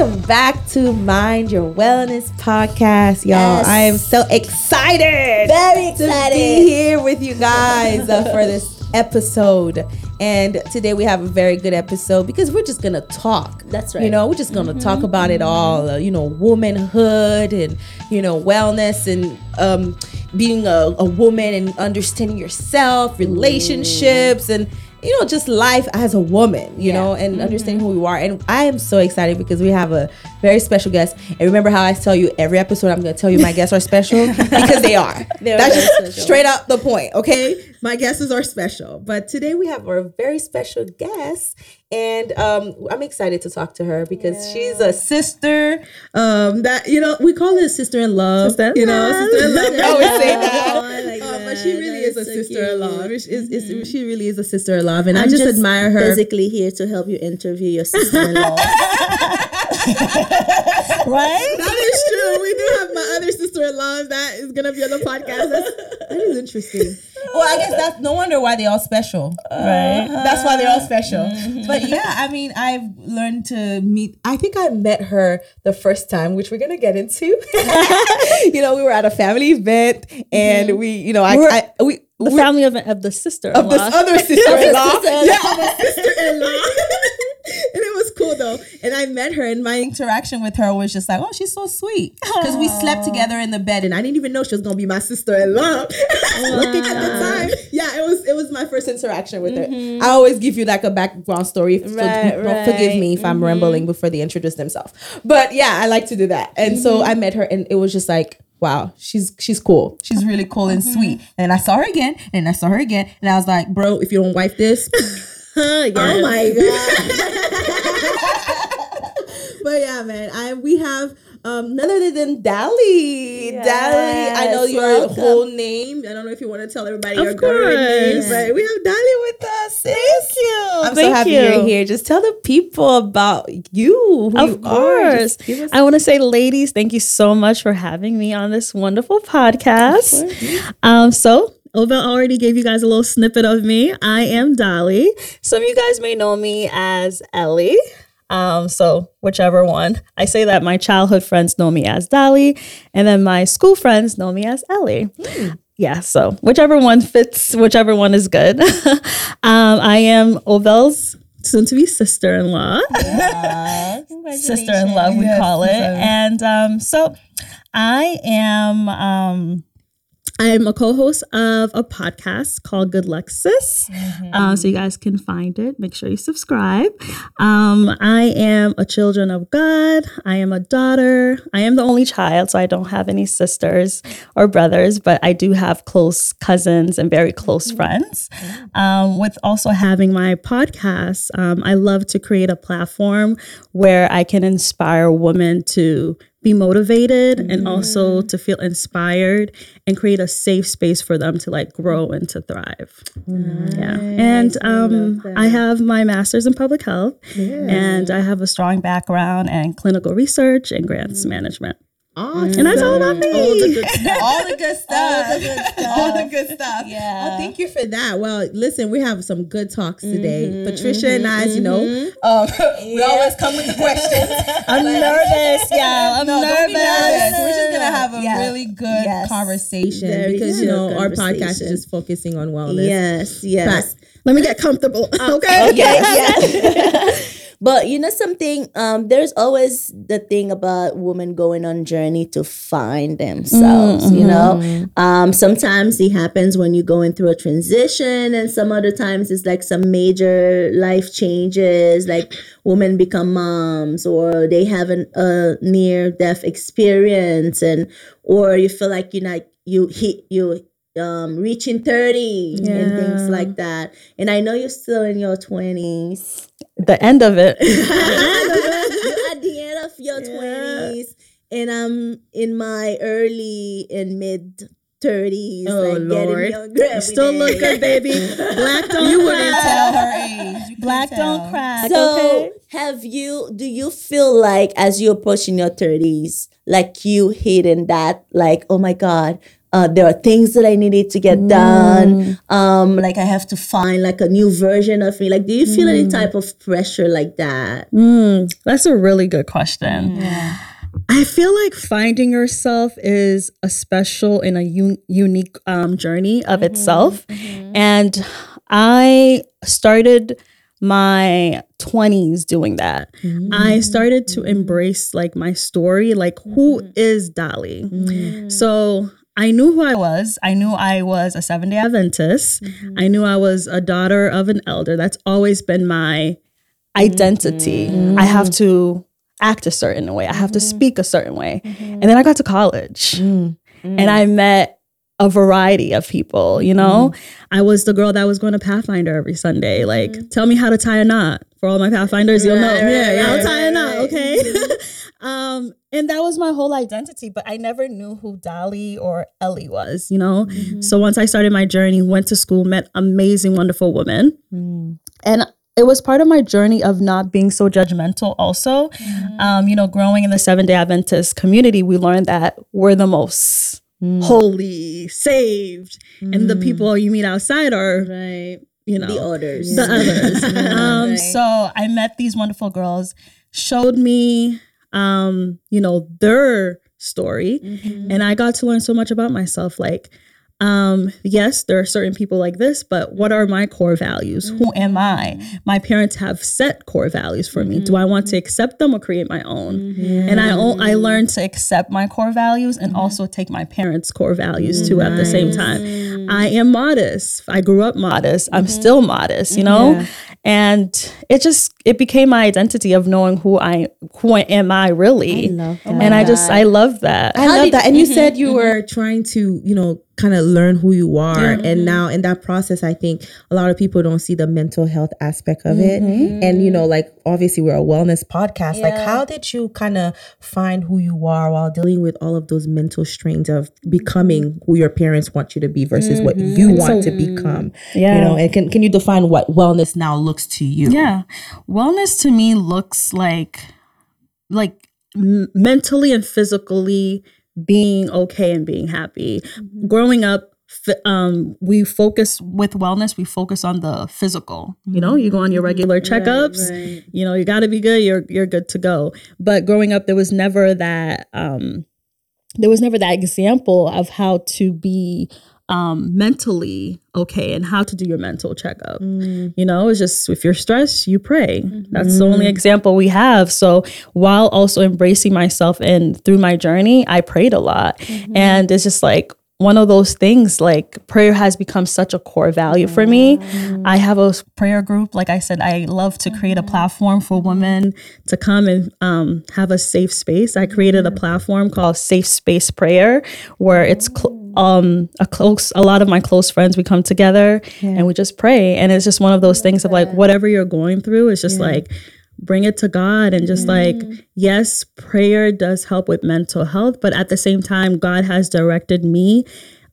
Welcome back to Mind Your Wellness podcast, y'all. Yes. I am so excited, Very excited to be here with you guys uh, for this episode. And today we have a very good episode because we're just gonna talk. That's right. You know, we're just gonna talk about it all. Uh, you know, womanhood and you know wellness and um, being a, a woman and understanding yourself, relationships, and you know just life as a woman. You know, and mm-hmm. understanding who you are. And I am so excited because we have a very special guest. And remember how I tell you every episode I'm gonna tell you my guests are special because they are. They're That's just special. straight up the point. Okay, my guests are special, but today we have our very special guest, and um, I'm excited to talk to her because she's a sister. Um, that you know we call it sister in love. Sister you know, sister in love. We always say that. Oh, like Uh, but she really is a so sister in law. It's, it's, she really is a sister in law, and i I'm just, admire her. Physically here to help you interview your sister-in-law. right? That is true. We do have my other sister in law that is gonna be on the podcast. That's, that is interesting. Well, I guess that's no wonder why they're all special. Right. Uh-huh. That's why they're all special. Mm-hmm. But yeah, I mean, I've learned to meet. I think I met her the first time, which we're gonna get into. you know, we were at a family event, and mm-hmm. we, you know, I, We're- I we. The family of, of the sister of this other sister-in-law. sister-in-law. yeah, of a sister-in-law. and it was cool though. And I met her, and my interaction with her was just like, oh, she's so sweet. Because we slept together in the bed, and I didn't even know she was gonna be my sister-in-law. Looking at the time, yeah, it was it was my first interaction with her. Mm-hmm. I always give you like a background story, so Right, don't forgive me if I'm mm-hmm. rambling before they introduce themselves. But yeah, I like to do that. And so mm-hmm. I met her, and it was just like. Wow, she's she's cool. She's really cool and sweet. And I saw her again, and I saw her again, and I was like, "Bro, if you don't wipe this, Oh my god. But yeah, man, I we have um none other than Dalie. Dalie, I know Yes, your welcome. whole name. I don't know if you want to tell everybody Of your government name, course. but we have Dalie with us. Sis. Thank you. I'm so happy you. are here. Just tell the people about you. Who Of you course. I want to say, ladies, thank you so much for having me on this wonderful podcast. Um, so Ova already gave you guys a little snippet of me. I am Dalie. Some of you guys may know me as Ellie. Um, so whichever one. I say that my childhood friends know me as Dalie, and then my school friends know me as Ellie. Yeah, so whichever one fits, whichever one is good. um, I am Ovel's soon to be sister in law. sister in law, we call it. And um, so I am um, I'm a co-host of a podcast called Good Luck Sis. Uh, so you guys can find it. Make sure you subscribe. Um, I am a children of God. I am a daughter. I am the only child, so I don't have any sisters or brothers, but I do have close cousins and very close friends. Um, with also having my podcast, um, I love to create a platform where I can inspire women to be motivated and also to feel inspired and create a safe space for them to like grow and to thrive. Yeah. And um, I have my master's in public health and I have a strong background in clinical research and grants management. Awesome. And that's all about me. All the good stuff. All the good stuff. All the good stuff. All the good stuff. Yeah. Oh, thank you for that. Well, listen, we have some good talks today. Mm-hmm, Patricia and I, as you know, mm-hmm. um, we always come with the questions. I'm nervous, y'all. I'm No, don't be nervous. We're just gonna have a Yeah. really good Yes. conversation Very because you know our podcast is just focusing on wellness. Yes, yes. Let me get comfortable. Oh. okay. Okay, yeah. But you know something? Um, there's always the thing about women going on journey to find themselves. You know, um, sometimes it happens when you're going through a transition, and some other times it's like some major life changes, like women become moms, or they have an, a near death experience, and or you feel like you're not you hit you um reaching 30 and things like that and i know you're still in your 20s The end of it. you're at the end of your 20s and i'm in my early and mid 30s Oh, like Lord. every Still look good, baby. Black don't You wouldn't tell her age. You Black don't crack. so okay. have you do you feel like as you're approaching your 30s like you hitting that like oh my god uh, there are things that I needed to get done. Um, like I have to find like a new version of me. Like, do you feel any type of pressure like that? Mm, that's a really good question. I feel like finding yourself is a special and a un- unique um, journey of itself. And I started my 20s doing that. I started to embrace like my story, like who is Dalie? So I knew who I was. I knew I was a seven day Adventist. Mm-hmm. I knew I was a daughter of an elder. That's always been my identity. Mm-hmm. I have to act a certain way. I have to mm-hmm. speak a certain way. And then I got to college mm. Mm. and I met a variety of people, you know? I was the girl that was going to Pathfinder every Sunday. Like, tell me how to tie a knot. For all my Pathfinders, you'll know. Right, yeah, right, I'll tie a knot, okay? Um, and that was my whole identity, but I never knew who Dalie or Ellie was, you know? So once I started my journey, went to school, met amazing, wonderful women. And it was part of my journey of not being so judgmental also. Um, you know, growing in the Seven Day Adventist community, we learned that we're the most holy, saved, and the people you meet outside are, Right. you know, The others. the others. um, Right. So I met these wonderful girls, showed me, um, you know, their story, Mm-hmm. and I got to learn so much about myself. Like, um, yes, there are certain people like this, but what are my core values? Who am I? My parents have set core values for me. Do I want to accept them or create my own? And I I learned to accept my core values and also take my parents' core values too at the same time. I am modest. I grew up modest. I'm still modest, you know? And it just it became my identity of knowing who I who am I really. love that. and I just I love that. I love did- that. And you said you were trying to, you know, kind of learn who you are. And now in that process, I think a lot of people don't see the mental health aspect of it. And, you know, like obviously we're a wellness podcast. Like, how did you kind of find who you are while dealing with all of those mental strains of becoming who your parents want you to be versus what you want to become? Yeah. You know, and can, can you define what wellness now looks to you? Yeah. Wellness to me looks like like mentally and physically being okay and being happy. Growing up um we focus with wellness we focus on the physical. You know you go on your regular checkups you know you got to be good you're you're good to go. But growing up there was never that um there was never that example of how to be um, mentally okay and how to do your mental checkup. Mm. You know, it's just if you're stressed, you pray. That's the only mm-hmm. example we have. So while also embracing myself and through my journey, I prayed a lot. Mm-hmm. And it's just like one of those things like prayer has become such a core value for me. I have a prayer group. Like I said, I love to create a platform for women to come and um, have a safe space. I created a platform called Safe Space Prayer, where it's cl- um, a close, a lot of my close friends, we come together and we just pray. And it's just one of those things of like, whatever you're going through, it's just like, bring it to God and just like, yes, prayer does help with mental health, but at the same time, God has directed me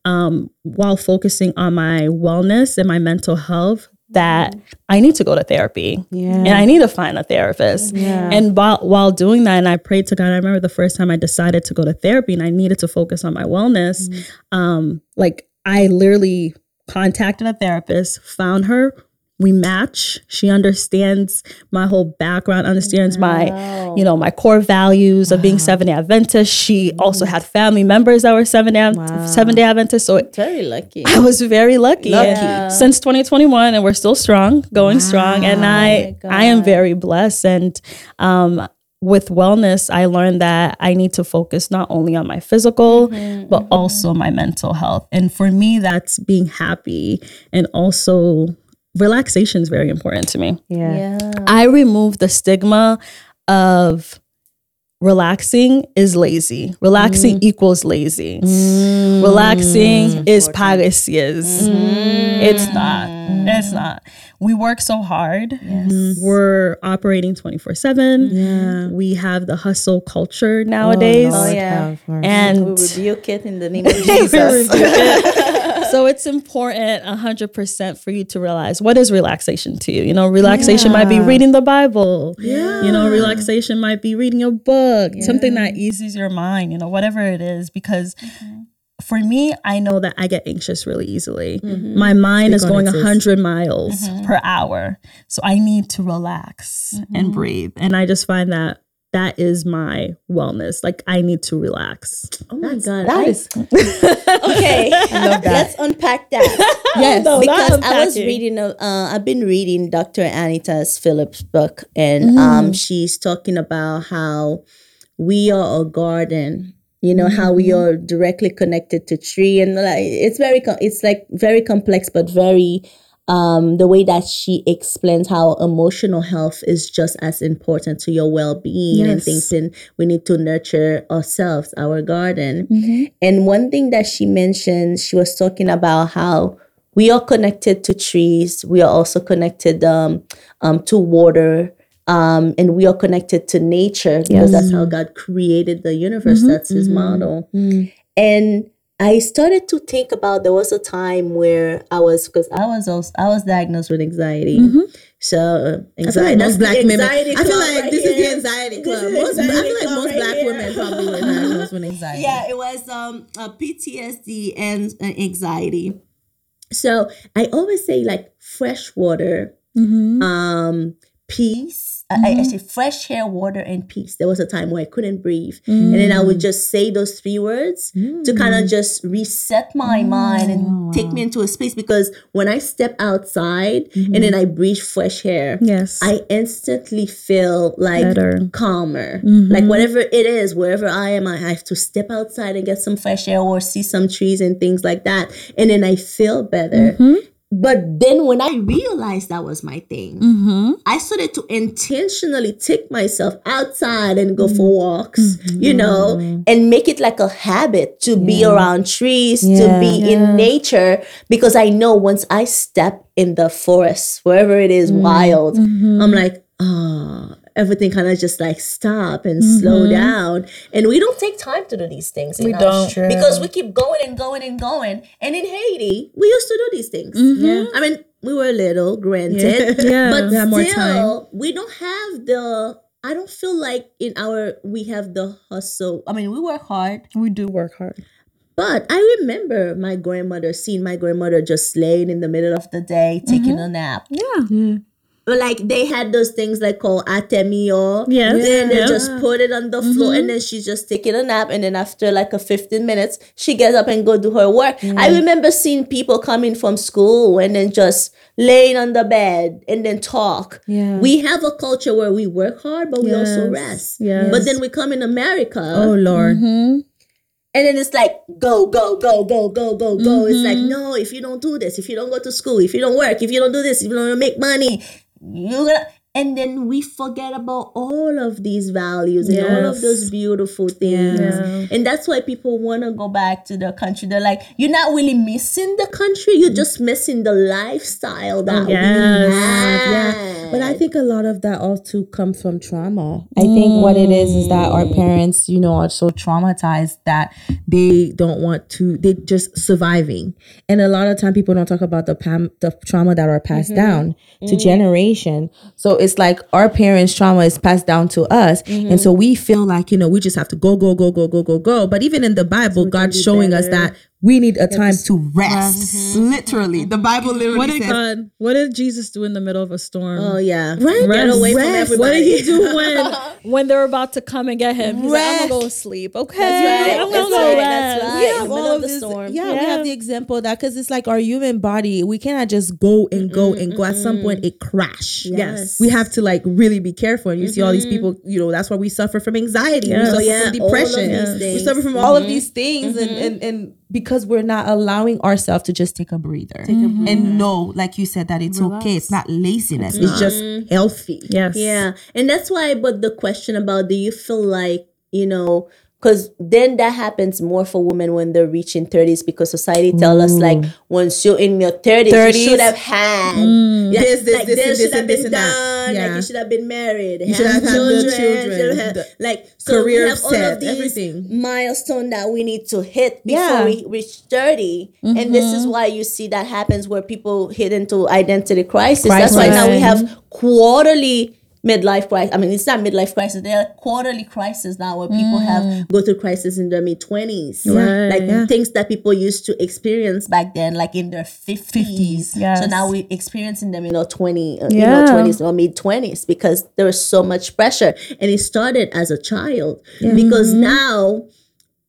um, while focusing on my wellness and my mental health that I need to go to therapy yeah. and I need to find a therapist. Yeah. And while, while doing that, and I prayed to God, I remember the first time I decided to go to therapy and I needed to focus on my wellness. Um, like I literally contacted a therapist, found her. We match. She understands my whole background, understands my, you know, my core values of being seven day Adventist. She also had family members that were seven day seven day Adventist. So it, Very lucky. I was very lucky. Lucky. And Since 2021, and we're still strong, going strong. And I, I am very blessed. And um, with wellness, I learned that I need to focus not only on my physical, but also my mental health. And for me, that's being happy and also relaxation is very important to me. yeah. I remove the stigma of relaxing is lazy. Relaxing equals lazy. Relaxing is parisias. It's not. It's not. We work so hard. Yes. We're operating 24 7. We have the hustle culture nowadays. Oh, yeah. And We rebuke it in the name of Jesus. so it's important 100% for you to realize what is relaxation to you you know relaxation might be reading the bible yeah. you know relaxation might be reading a book something that eases your mind you know whatever it is because for me, I know that I get anxious really easily. My mind is going sis. 100 miles per hour. So I need to relax and breathe. And I just find that that is my wellness. Like I need to relax. Oh my god. That I- is okay. love that. Let's unpack that. yes. No, because I was reading, uh, I've been reading Dr. Anita's Phillips book, and Mm-hmm. um, she's talking about how we are a garden. You know how we Mm-hmm. are directly connected to tree, and like it's very, com- it's like very complex, but very. Um, the way that she explains how emotional health is just as important to your well-being and Yes. things, and we need to nurture ourselves, our garden. Mm-hmm. And one thing that she mentioned, she was talking about how we are connected to trees. We are also connected um, um, to water. Um, and we are connected to nature because that's how God created the universe. That's his model. And I started to think about there was a time where I was because I was also, I was diagnosed with anxiety. So uh, anxiety, most black women. I feel like right this is the anxiety club. Most, I feel like most right black here. women probably were diagnosed with anxiety. Yeah, it was um a PTSD and uh, anxiety. So I always say like fresh water, um, peace. I, I mm-hmm. say fresh air, water, and peace. There was a time where I couldn't breathe, and then I would mm. just say those three words to kind of mm. just reset my mind and oh, take me into a space. Because when I step outside and mm-hmm. then I breathe fresh air, Yes. I instantly feel like Better. calmer. Mm-hmm. Like whatever it is, wherever I am, I have to step outside and get some fresh air or see some trees and things like that. And then I feel better. But then when I realized that was my thing, mm-hmm. I started to intentionally take myself outside and go for mm-hmm. walks, you mm-hmm. know, and make it like a habit to be around trees, to be in nature, because I know once I step in the forest, wherever it is wild, I'm like, oh, everything kind of just like stop and slow mm-hmm. down. And we don't take time to do these things. We don't. Because we keep going and going and going. And in Haiti, we used to do these things. Mm-hmm. Yeah. I mean, we were little, granted. Yeah. But We more still, we don't have the I don't feel like in our we have the hustle. I mean, we work hard, we do work hard. but I remember my grandmother seeing my grandmother just laying in the middle of the day taking mm-hmm. a nap. Yeah. But like they had those things like called atemio. Yes. Then they Yeah. just put it on the floor mm-hmm. and then she's just taking a nap. And then after like a 15 minutes, she gets up and go do her work. I mm. remember seeing people coming from school and then just laying on the bed and then talk. Yeah. We have a culture where we work hard, but we also rest. Yes. But then we come in America. Oh Lord. Mm-hmm. And then it's like go, go, go, go, go, go, go. It's like Mm-hmm. no, if you don't do this, if you don't go to school, if you don't work, if you don't do this, if you don't make money, you're gonna. And then we forget about all of these values and all of those beautiful things. Yeah. And that's why people want to go back to their country. They're like, you're not really missing the country, you're just missing the lifestyle that Yes. we have. Yeah, but I think a lot of that also comes from trauma. I think what it is is that our parents, you know, are so traumatized that they don't want to. They just surviving, and a lot of time people don't talk about the pam- the trauma that are passed mm-hmm. down to mm-hmm. generation. So it's like our parents' trauma is passed down to us, and so we feel like you know we just have to go go go go go go go. But even in the Bible, God's showing us that we need a time to rest. Literally, the Bible literally What did says. God? What did Jesus do in the middle of a storm? Oh yeah, Right? Get away from Rest. everybody. What did he do when when they're about to come and get him? He's like, I'm Rest. gonna go sleep. Okay, That's right. I'm gonna go right. rest. That's right. we in the have middle all of of the this, storm. Yeah, we have the example of that because it's like our human body. We cannot just go and go and go. At some point, it crash. Yes. we have to like really be careful. And you see all these mm-hmm. people. You know, that's why we suffer from anxiety. Oh, yes. We suffer Yeah, from depression. We suffer from all of these things, and, mm-hmm. and and because we're not allowing ourselves to just take a breather, mm-hmm. and know, like you said, that it's okay. It's not laziness. It's, just healthy. Yes. Yeah. And that's why, but the question about do you feel like, you know, because then that happens more for women when they're reaching 30s because society tell us like mm. once you're in your 30s, you should have had mm. like, This, this, like this, this and should this, have and this, been and that. like Yeah. you should have been married you should have had the children, should have like so career we have all set, of these everything. milestone that we need to hit before Yeah. we reach 30 and this is mm-hmm. why you see that happens where people hit into identity crisis, that's why now we have quarterly midlife crisis. I mean, it's not midlife crisis. There are quarterly crises now where people have go through crisis in their mid twenties, Right. like things that people used to experience back then, like in their fifties. So now we're experiencing them in our twenty, uh, you Yeah. know, twenties or mid twenties because there was so much pressure, and it started as a child because now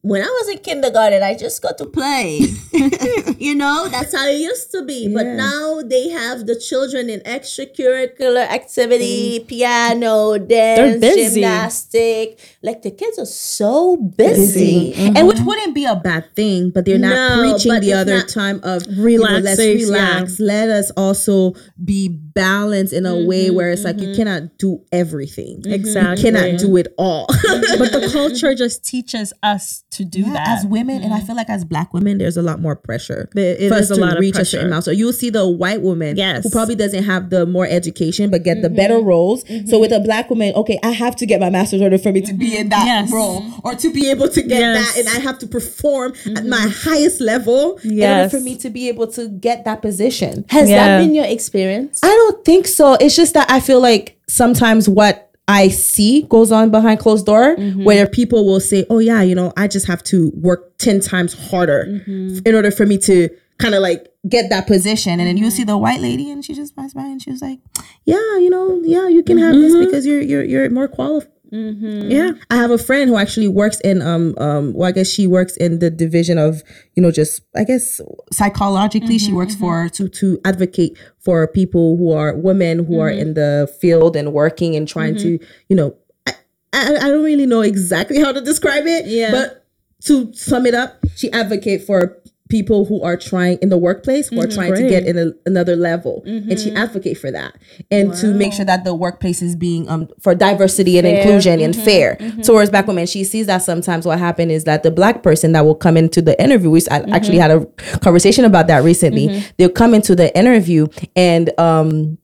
when I was in kindergarten, I just got to play. you know, that's how it used to be. But now they have the children in extracurricular activity, mm. piano, dance, busy. gymnastic. Like the kids are so busy. Mm-hmm. and which wouldn't be a bad thing but they're not No, preaching the other not- time of you know, let's Relaxation, relax let us also be balanced in a way mm-hmm, where it's like you mm-hmm. cannot do everything Exactly. you cannot do it all but the culture just teaches us to do that. as women and i feel like as black women there's a lot more pressure There- it for us a to lot of reach a certain amount so you'll see the white woman Yes. who probably doesn't have the more education but get the better roles so with a black woman okay i have to get my master's order for me to be in that Yes. role or to be able to get Yes. that and i have to perform at my highest level in order for me to be able to get that position Has Yeah. that been your experience? I don't think so. It's just that I feel like sometimes what I see goes on behind closed door mm-hmm. where people will say, "Oh yeah, you know, I just have to work 10 times harder mm-hmm. in order for me to kind of like get that position." And then you mm-hmm. see the white lady and she just passed by and she was like, "Yeah, you know, yeah, you can have this because you're you're you're more qualified." Mm-hmm. Yeah, I have a friend who actually works in um um well I guess she works in the division of you know just I guess psychologically she works mm-hmm, for mm-hmm. to to advocate for people who are women who are in the field and working and trying to you know I, I I don't really know exactly how to describe it Yeah. but to sum it up she advocate for people who are trying in the workplace who are mm-hmm. trying to get in a, another level. And she mm-hmm. advocate for that. And to make sure that the workplace is being um for diversity and inclusion and mm-hmm. fair. So whereas black women she sees that sometimes what happened is that the black person that will come into the interview we I actually had a conversation about that recently. They'll come into the interview and um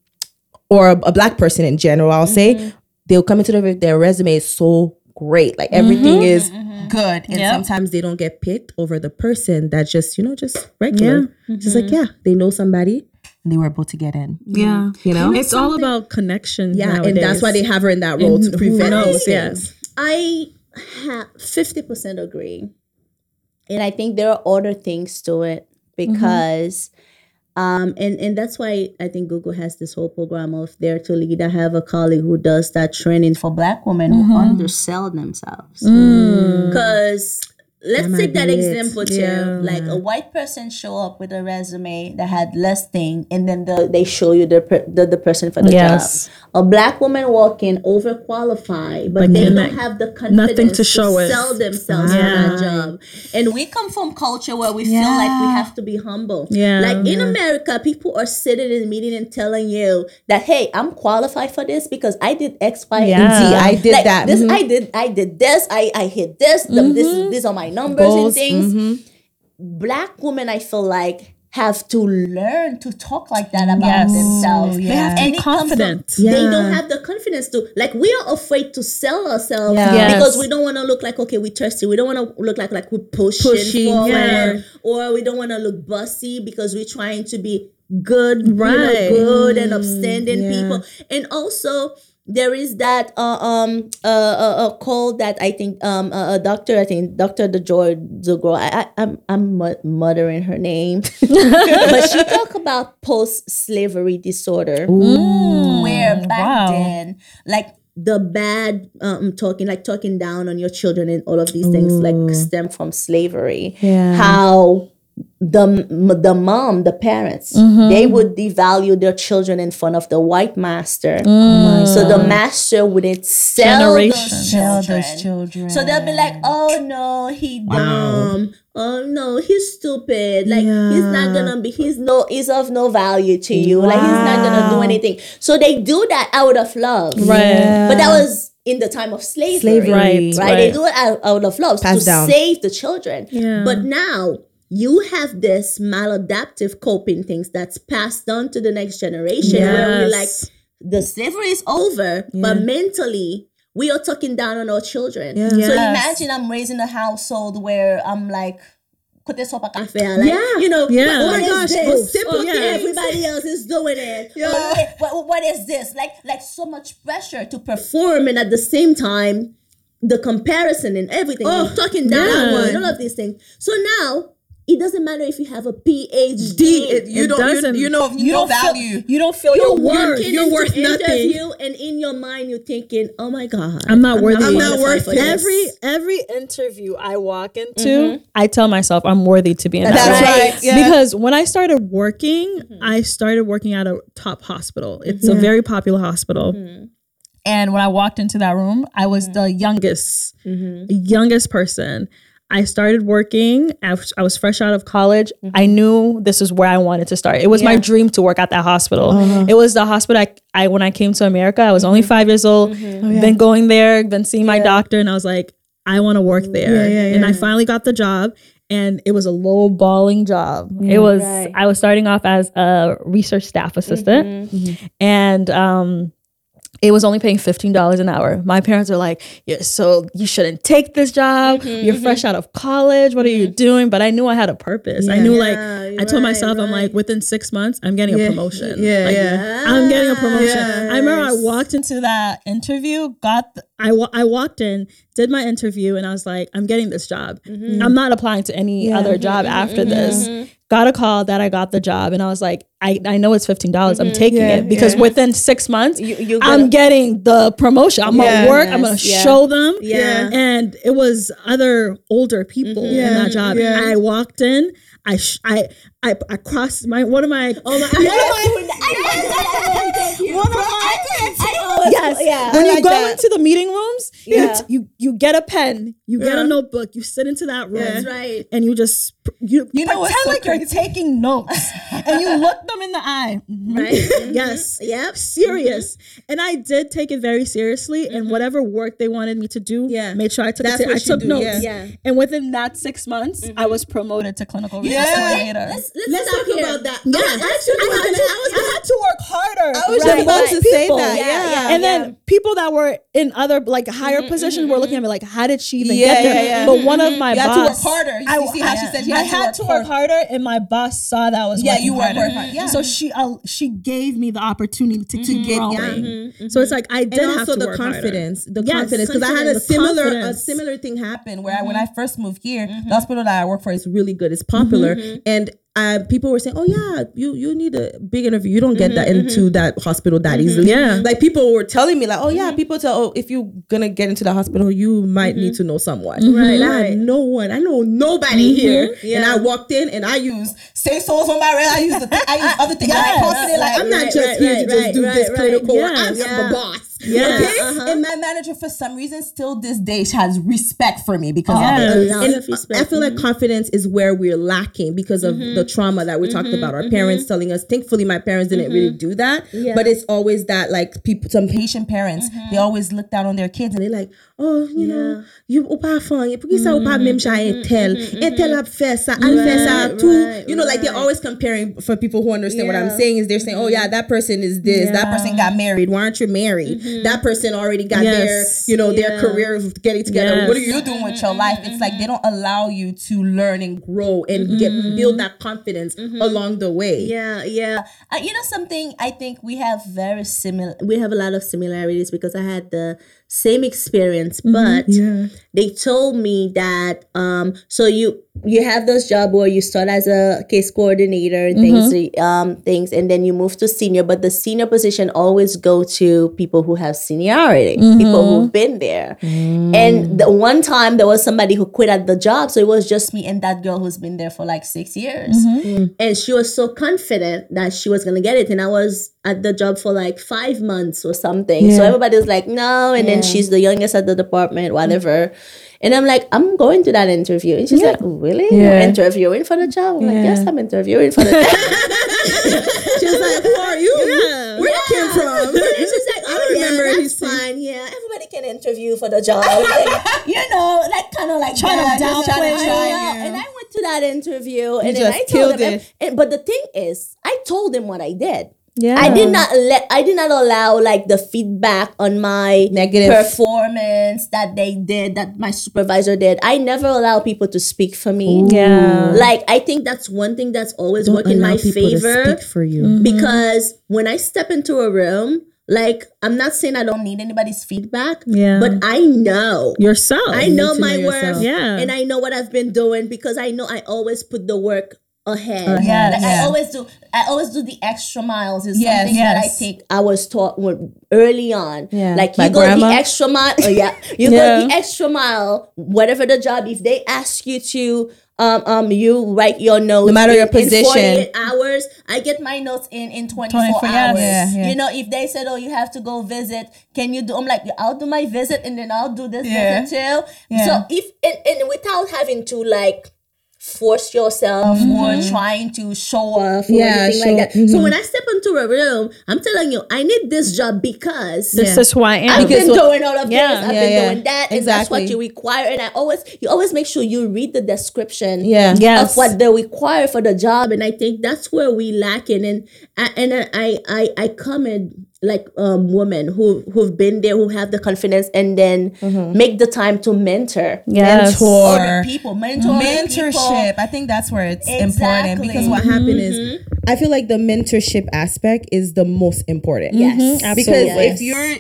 or a, a black person in general i'll say they'll come into the their resume is so great. Like mm-hmm, everything mm-hmm. is mm-hmm. good. And Yep. sometimes they don't get picked over the person that just you know just regular. Just like yeah they know somebody and they were able to get in. Yeah. you know? It's all about connection. yeah and that's why they have her in that role to who prevent knows, these yes. things. I have fifty percent agree, and I think there are other things to it because, um, and and that's why I think Google has this whole program of Dare to Lead. I have a colleague who does that training for Black women who undersell themselves because. Let's might take that be it. example too. Yeah. Like a white person show up with a resume that had less thing, and then the, they show you the, per, the the person for the Yes. job. A black woman walking overqualified, but they don't not- have the confidence nothing to show it. sell themselves for that job. And we come from culture where we feel like we have to be humble. Yeah. Like in America, people are sitting in a meeting and telling you that, hey, I'm qualified for this because I did X, Y, and Z. I did Like, that. This Mhm. I did. I did this. I I hit this. The, this is, these are my numbers Goals, and things. Mm-hmm. Black women, I feel like. Have to learn to talk like that about Yes. themselves. They have to be And it comes from- confident. They don't have the confidence to like. We are afraid to sell ourselves Yeah. Yes. because we don't want to look like okay, we're thirsty. We don't want to look like like we're pushing, Pushing, forward, yeah. or we don't want to look bossy because we're trying to be good, Right. right? good and mm-hmm. upstanding yeah. people. And also, there is that uh, um uh, uh, uh call that I think um uh, a doctor I think Doctor the Joy the I, I I'm I'm muttering her name, but she talk about post slavery disorder where back wow. then like the bad um talking like talking down on your children and all of these things like stem from slavery. Yeah. how the the mom the parents mm-hmm. they would devalue their children in front of the white master mm. oh so the master wouldn't sell Generation. those Sell children. those children. so they'll be like oh no he dumb oh no he's stupid like he's not gonna be he's no he's of no value to you like he's not gonna do anything so they do that out of love Right. but that was in the time of slavery Slavery. Right, right? They do it out, out of love Passed to down. save the children. Yeah. But now you have this maladaptive coping things that's passed on to the next generation yes. where we're like, the slavery is over, but mentally we are talking down on our children. So Yes. imagine I'm raising a household where I'm like côté sopa café. Like, Yeah. You know, Yeah. what- Oh my gosh, this? oh, simple Oh, things. Everybody else is doing it. Yeah. Oh, what, what is this? Like, like so much pressure to perform, and at the same time, the comparison and everything. Oh, You're talking down yeah. all of these things. So now. It doesn't matter if you have a PhD. It, you It don't you, you know you no don't feel- value. You don't feel you're your worth. working You're worth nothing. and in your mind you're thinking, "Oh my god, I'm not worthy. I'm not qualified worth for it. this." Every every interview I walk into, mm-hmm. I tell myself I'm worthy to be in that That's role. right. Yeah. Because when I started working, mm-hmm. I started working at a top hospital. It's a mm-hmm. very popular hospital. And when I walked into that room, I was the youngest, youngest person. I started working. I was, I was fresh out of college. Mm-hmm. I knew this is where I wanted to start. It was my dream to work at that hospital. Uh-huh. It was the hospital I, I when I came to America. I was only mm-hmm. five years old. Mm-hmm. Oh, been going there, been seeing my doctor, and I was like, I want to work there. yeah, And I finally got the job. And it was a low balling job. it was Right. I was starting off as a research staff assistant, and um, it was only paying fifteen dollars an hour. My parents are like, "Yeah, so you shouldn't take this job. Mm-hmm, you're mm-hmm. fresh out of college. What are you mm-hmm. doing?" But I knew I had a purpose. I knew, like, Yeah, I told right, myself, I'm like, within six months, I'm getting Yeah, a promotion. yeah, Like, yeah. I'm getting a promotion. Yes. I remember I walked into that interview, got the, I I walked in, did my interview, and I was like, I'm getting this job. I'm not applying to any other job after this. Got a call that I got the job, and I was like, I, I know it's fifteen dollars. I'm taking Yeah, it because yeah. within six months, you I'm getting the promotion. I'm Yeah. gonna work. I'm gonna yeah. show them. Yeah. And it was other older people in that job. yeah. I walked in. I sh- I I I crossed my one of my Oh my, one of my yes, yes yeah. when I you like go that. into the meeting rooms you Yeah. t- you you get a pen you get a notebook you sit into that room That's right. and you just you, You know what's pretend like you're taking notes and you look them in the eye Mhm. Right. Mm-hmm. yes Yep. serious mm-hmm. and I did take it very seriously and mm-hmm. whatever work they wanted me to do Yeah. made sure I took That's it I took do, notes yeah. Yeah. and within that six months I was promoted to clinical research Yeah. Let's, let's, Let's talk here. about that. yeah, I was actually I, had gonna- I was I had to work harder. I was than just about most to say people. that. Yeah, Yeah. yeah. And then people that were in other like higher mm-hmm, positions mm-hmm, were looking at mm-hmm. me like, how did she even Yeah, get there? yeah, yeah. But one of my You had to work harder. You I, see how she said you I had to had work to work harder, and my boss saw that I was Yeah, you work harder. Yeah. So she uh, she gave me the opportunity to, to get grow. going. So it's like I did have to the work harder. confidence, the confidence. Because I had a similar a similar thing happen where when I first moved here, the hospital that I work for is really good. It's popular, Mm-hmm. and uh, people were saying, "Oh yeah, you you need a big interview. You don't get that mm-hmm, into mm-hmm. that hospital that mm-hmm. easily." Yeah. like people were telling me like, "Oh yeah, people tell oh if you're gonna get into the hospital, you might need to know someone." Right, I had no one. I know nobody here, and I walked in and I used say souls on my red. I used the th- I used other things. Yes. I'm. Like I'm not Right, just right, here right, to just do this clinical. work. I'm Yeah. the boss. Yeah. Okay? Uh-huh. And my manager, for some reason, still this day has respect for me because oh, Yes. it. And. I feel like confidence is where we're lacking because of the trauma that we talked about. Our parents mm-hmm. telling us. Thankfully, my parents didn't really mm-hmm. do that. But it's always that like people, some patient parents, they mm-hmm. always look down on their kids and they're like, oh, you know, you opa fang, pour qui ça ou pas même chat intel, intel a fait ça, elle fait ça Right, tout. You know, like they're always comparing. For people who understand what I'm saying, is they're saying, oh yeah, mm-hmm. that person is this, that person got married. Why aren't you married? Mm-hmm. That person already got Yes. their, you know, their career of getting together. Yes. What are you doing with your mm-hmm. life? It's like they don't allow you to learn and grow and get build that confidence along the way. Yeah, yeah. Uh, you know something? I think we have very similar. We have a lot of similarities because I had the same experience, mm-hmm, but they told me that um. So you you have this job where you start as a case coordinator and things mm-hmm. um things, and then you move to senior. But the senior position always go to people who have seniority, mm-hmm. people who've been there. Mm. And the one time there was somebody who quit at the job, so it was just me and that girl who's been there for like six years and she was so confident that she was gonna get it and i was at the job for like five months or something so everybody was like no and then she's the youngest at the department whatever and i'm like i'm going to that interview and she's like really you're interviewing for the job i'm like yes i'm interviewing for the job she's like, "Who are you? Where you came from?" she's like, oh, I remember yeah, these that's things. fine. Yeah, everybody can interview for the job. Like, you know, like kind of like Trying to that. downplay Trying to- And I went to that interview, and then I told killed them. it. And, but the thing is, I told them what I did. Yeah. I did not let I did not allow like the feedback on my Negative. performance that they did that my supervisor did. I never allow people to speak for me. Yeah. Like I think that's one thing that's always worked in my favor for you. Mm-hmm. because when I step into a room, like I'm not saying I don't need anybody's feedback, Yeah. but I know Yourself. I know my know worth. Yeah. and I know what I've been doing because I know I always put the work ahead. Yeah, like I always do. I always do the extra miles. Is Yes, something that I yes. take. I was taught when, early on. Yeah. like My you go grandma. the extra mile. Oh yeah, you Yeah. go the extra mile. Whatever the job, if they ask you to. Um, um, you write your notes. No matter in- your position. 48 hours. I get my notes in in 24, 24, hours. Yeah, yeah. You know, if they said, "Oh, you have to go visit," can you do? I'm like, I'll do my visit and then I'll do this Yeah. visit too. Yeah. So if and, and without having to like force yourself mm-hmm. or trying to show off or Yeah, anything show- like that. So mm-hmm. when I step into a room, I'm telling you, I need this job because This is who I am. I've been Because- doing all of Yeah, this. I've yeah, been yeah. doing that, and that's what you require. And I always, you always make sure you read the description Yeah. Yes. of what they require for the job. And I think that's where we lack in. And and I I I comment like um women who who've been there, who have the confidence, and then make the time to mentor. Yes. Mentor. Other people, mentor mentorship. people. I think that's where it's Exactly. important because what What happened Mm-hmm. is, I feel like the mentorship aspect is the most important. Yes, because absolutely. if you're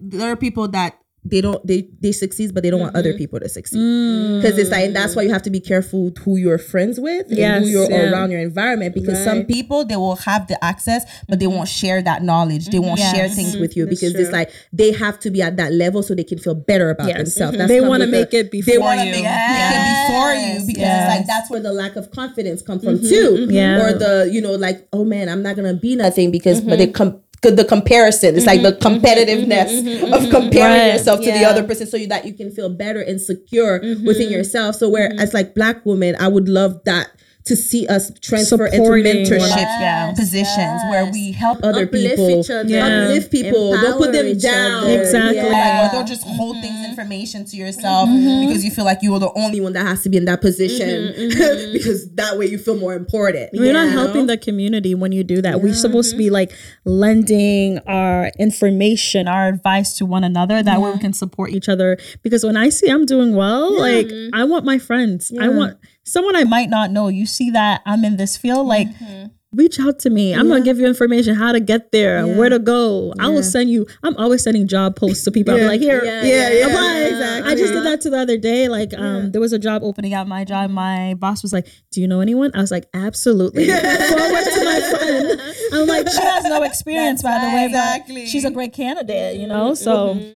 there are people that they don't they they succeed, but they don't want other mm-hmm. people to succeed. Mm. Because it's like and that's why you have to be careful who you're friends with and who you're yeah. around your environment. Because some people people they will have the access, but they won't share that knowledge. They won't share things with with you because it's like they have to be at that level so they can feel better about Yes. themselves. Mhm. That's They wanna make the- it before they wanna make, Yes. make it before you because Yes. it's like that's where the lack of confidence come from mm-hmm. too. Mm-hmm. Yeah. Or the you know like oh man I'm not gonna be nothing because but they come. The comparison, it's like the mm-hmm, mm-hmm, competitiveness mm-hmm, of comparing Right. yourself to the other person, so you, that you can feel better and secure within yourself. So, where as like black women, I would love that to see us transfer into Supporting one mentorship yeah, positions where we help other Uplift people, each other. Yeah. uplift people, don't put them down. other. Exactly. Yeah. like, or don't just hold things mm-hmm. information to yourself mm-hmm. because you feel like you are the only only one that has to be in that position mm-hmm. because that way you feel more important. You're not helping the community when you do that. We're supposed to be like lending our information, our advice to one another. That way we can support each other. Because when I see I'm doing well, like I want my friends. I want someone I might not know. You see that I'm in this field, like mm-hmm. reach out to me. I'm gonna give you information how to get there, where to go. I will send you. I'm always sending job posts to people. I'm like, here, Yeah, Yeah, yeah, apply. exactly. I just did that to the other day. Like, um, there was a job opening at my job. My boss was like, "Do you know anyone?" I was like, "Absolutely." Forward to my friend. I'm like, she has no experience, by the way, Exactly. she's a great candidate. You know, mm-hmm. so mm-hmm.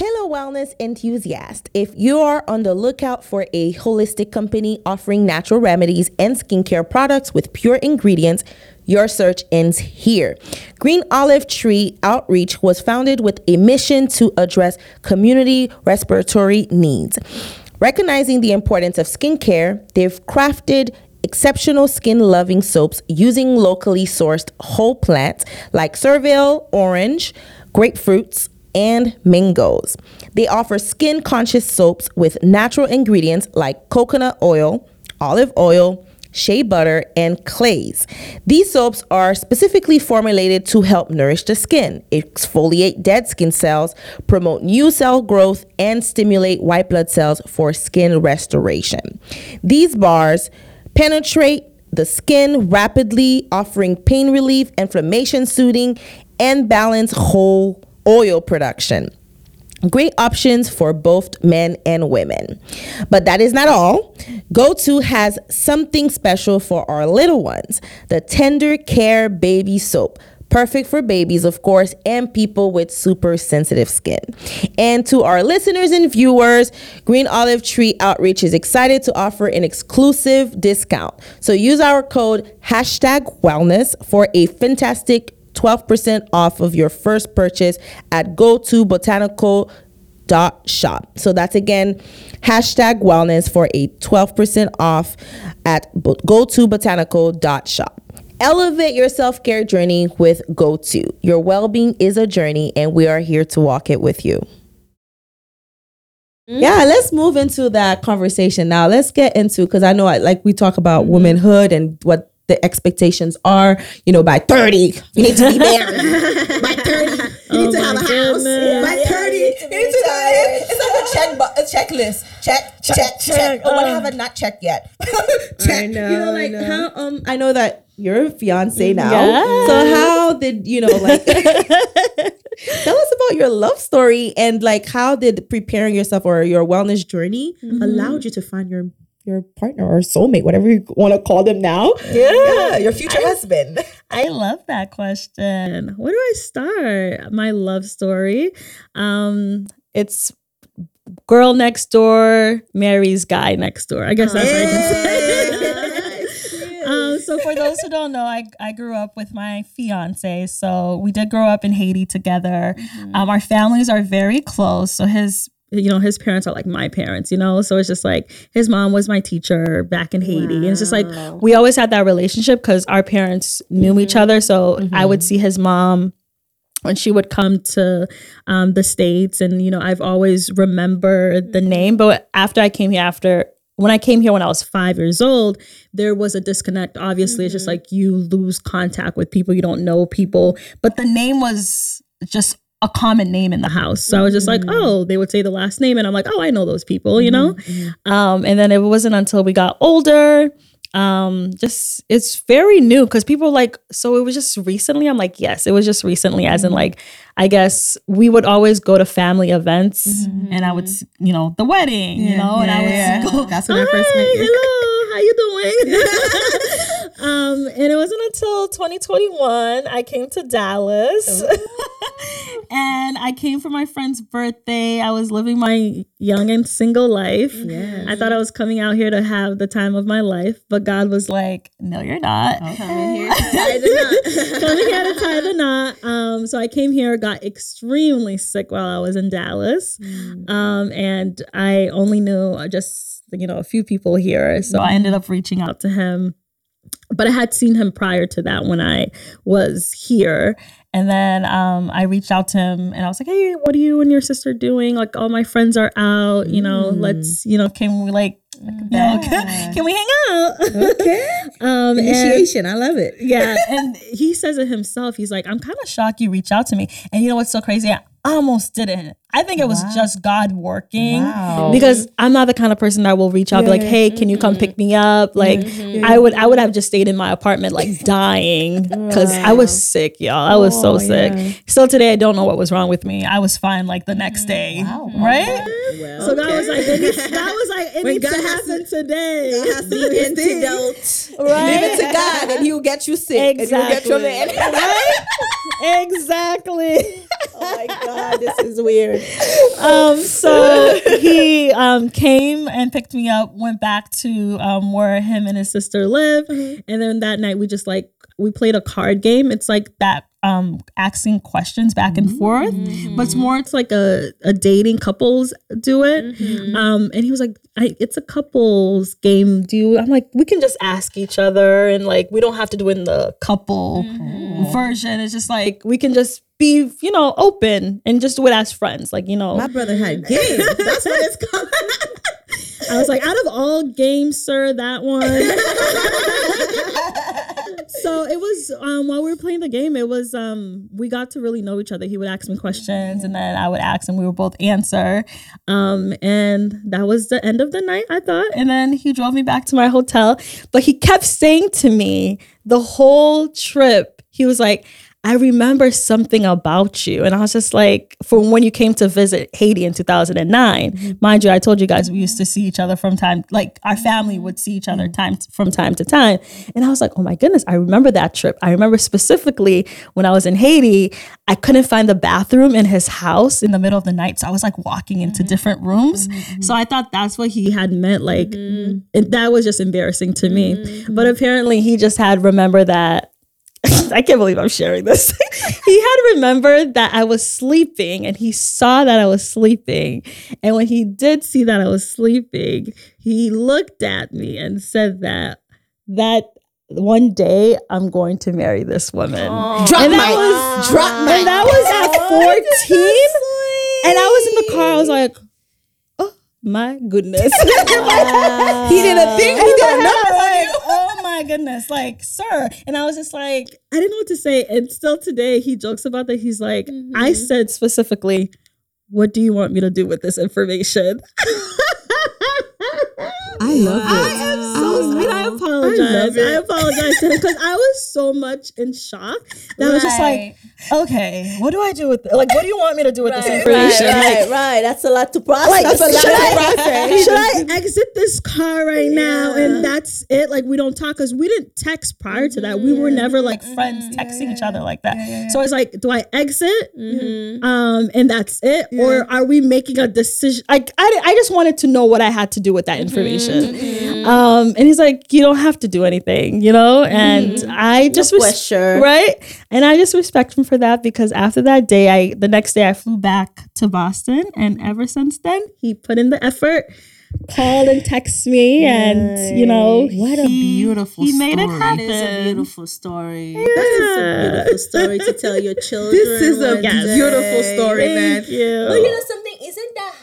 Hello, wellness enthusiast. If you are on the lookout for a holistic company offering natural remedies and skincare products with pure ingredients, your search ends here. Green Olive Tree Outreach was founded with a mission to address community respiratory needs. Recognizing the importance of skincare, they've crafted exceptional skin loving soaps using locally sourced whole plants like Cerville, orange, grapefruits, and mangoes. They offer skin conscious soaps with natural ingredients like coconut oil, olive oil, shea butter, and clays. These soaps are specifically formulated to help nourish the skin, exfoliate dead skin cells, promote new cell growth, and stimulate white blood cells for skin restoration. These bars penetrate the skin rapidly, offering pain relief, inflammation soothing, and balance whole oil production. Great options for both men and women. But that is not all. GoTo has something special for our little ones the Tender Care Baby Soap. Perfect for babies, of course, and people with super sensitive skin. And to our listeners and viewers, Green Olive Tree Outreach is excited to offer an exclusive discount. So use our code hashtag wellness for a fantastic 12% off of your first purchase at go to botanical dot shop. So that's again hashtag wellness for a 12% off at go to botanical dot shop. Elevate your self care journey with GoTo. Your well being is a journey, and we are here to walk it with you. Mm-hmm. Yeah, let's move into that conversation now. Let's get into because I know, I, like we talk about womanhood and what the expectations are. You know, by 30, you need to be married. by 30, you need to have a house. By 30, you need to have It's like a check bu- a checklist. Check, check, check. Oh, what have I not checked yet? check. know, you know, I like know. how um I know that you're a fiance now. Yeah. So how did you know like tell us about your love story and like how did preparing yourself or your wellness journey allowed you to find your your partner or soulmate, whatever you want to call them now. Yeah, your future husband. I love that question. Where do I start? My love story. Um, it's girl next door marries guy next door. I guess that's what I can say. um, so for those who don't know, I, I grew up with my fiance. So we did grow up in Haiti together. Um, our families are very close. So his you know his parents are like my parents you know? So it's just like his mom was my teacher back in haiti. And it's just like we always had that relationship because our parents knew each mm-hmm. other. So i would mm-hmm. see his mom when she would come to um, the states. And you know i've always remembered the mm-hmm. name. But after i came here after when i came here when i was five years old there was a disconnect obviously. It's just like you lose contact with people. You don't know people. But the name was just a common name in the uh-huh. house. So i was just like mm-hmm. oh they would say the last name and i'm like oh i know those people you know? Mm-hmm. Mm-hmm. Um, and then it wasn't until we got older um just it's very new because people like so it was just recently i'm like yes it was just recently as in like i guess we would always go to family events. And i would you know the wedding you know and i would yeah, go That's when I first met you. hello how you doing um and it wasn't until 2021 i came to dallas. And i came for my friend's birthday. I was living my young and single life. I thought i was coming out here to have the time of my life but god was like no you're not. Coming here. coming here to tie the knot. Um, so I came here, got extremely sick while I was in Dallas, um, and I only knew just you know a few people here. So I ended up reaching out to him, but I had seen him prior to that when I was here. And then um, I reached out to him and I was like, hey, what are you and your sister doing? Like, all my friends are out, you know, let's, you know, can we like, know, can we hang out? Okay. um, and- Initiation. I love it. yeah, and he says it himself. He's like, I'm kind of shocked you reached out to me. And you know what's so crazy? I almost didn't. I think it was just God working Wow. because I'm not the kind of person that will reach out, be like, "Hey, can you come pick me up?" Mm-hmm. Like, mm-hmm. I would, I would have just stayed in my apartment, like dying, because I was sick, y'all. I was so oh, sick. Still today, I don't know what was wrong with me. I was fine, like the next mm. day, right? so that was like, it needs, God was like, it When needs God to has to- happen today, the antidote. right? Leave it to God and he'll get you sick. And he'll get your man. right? exactly. oh my God, this is weird. Um, so he um, came and picked me up, went back to um, where him and his sister live. And then that night we just like, we played a card game. It's like that um asking questions back and forth but it's more it's like a, a dating couples do it. Um and he was like I, it's a couples game. Do you i'm like we can just ask each other and like we don't have to do it in the couple version. It's just like we can just be you know open and just do it as friends like you know. My brother had game. That's what it's called. I was like, out of all games, sir, that one. so it was um, while we were playing the game, it was um, we got to really know each other. He would ask me questions, and then I would ask, and we would both answer. Um, and that was the end of the night, I thought. And then he drove me back to my hotel, but he kept saying to me the whole trip, he was like. I remember something about you. And I was just like, from when you came to visit Haiti in 2009, mm-hmm. mind you, I told you guys we used to mm-hmm. see each other from time, like our family would see each other mm-hmm. time from time to time. And I was like, oh my goodness, I remember that trip. I remember specifically when I was in Haiti, I couldn't find the bathroom in his house in the middle of the night. So I was like walking into different rooms. So I thought that's what he had meant. Like, that was just embarrassing to me. But apparently he just had remember that I can't believe I'm sharing this. he had remembered that I was sleeping and he saw that I was sleeping. And when he did see that I was sleeping, he looked at me and said that that one day I'm going to marry this woman. Drop And that mic. was- Drop And that was at 14. And I was in the car, I was like, oh my goodness. He did a thing. He did a number on you. oh my my goodness, like, sir. And I was just like, I didn't know what to say. And still today, he jokes about that. He's like, I mm-hmm. said specifically, what do you want me to do with this information? I love I it. am so sweet. I apologize. I, apologize to him because I was so much in shock that I was just like, okay, what do I do with this? Like, what do you want me to do with this information? right, Like, right. That's a lot to process. like, That's a lot should, to I, process. should I exit this car right now and that's it? Like, we don't talk because we didn't text prior to that. We were mm-hmm. never like mm-hmm. friends texting each other like that. So it's like, do I exit? Mm-hmm. Um, and that's it, or are we making a decision? Like, I, I just wanted to know what I had to do with that information. Um, and he's like, you don't have to do anything, you know. And mm-hmm. I just res- pressure. right? And I just respect him for that because after that day, I the next day I flew back to Boston, and ever since then, he put in the effort, called and texted me, and you know, What a beautiful he made it story. happen. It is a beautiful story. Yeah. Beautiful story to tell your children. This is a one day. beautiful story, man. Thank you. But you know something? Isn't that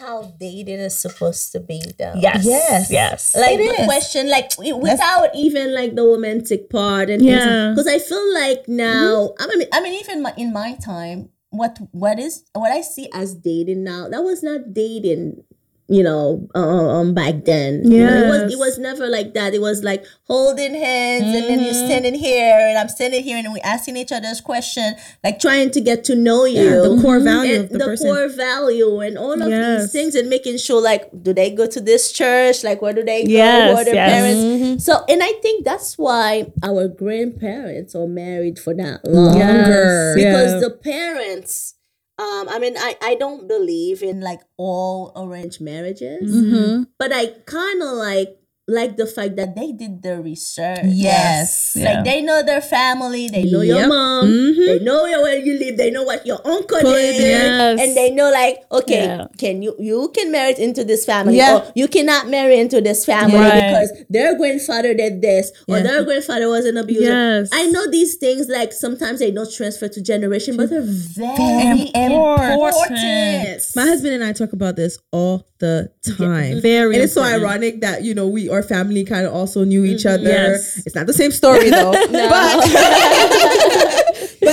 how dating is supposed to be, done. yes, Yes. yes. Like It the is. question, like w- without even like the romantic part, and Yeah. because I feel like now, mm-hmm. I mean, I mean, even my, in my time, what what is what I see as dating now, that was not dating. You know, uh, um, back then, You know, it was it was never like that. It was like holding hands, and then you're standing here, and I'm standing here, and we're asking each other's question, like trying to get to know you, the core value and of the the core value, and all of Yes. these things, and making sure, like, do they go to this church? Like, where do they go? Yes, Who are their yes. parents? So, and I think that's why our grandparents are married for that long. Longer. Because Yeah. the parents, um, I mean, I, I don't believe in like all arranged marriages, Mm-hmm. but I kind of like like the fact that they did the research. Yes. Yeah. Like they know their family, they know your Yep. mom, Mhm. they know where you live, they know what your uncle did, Yes. and they know like, okay, Yeah. can you you can marry into this family, Yeah. or you cannot marry into this family Right. because their grandfather did this, or their grandfather was an abuser. Yes. I know these things like sometimes they don't transfer to generation, but they're very important. important. My husband and I talk about this all the time. Very and it's so ironic that you know we our family kind of also knew each mm-hmm. other. Yes. It's not the same story though, but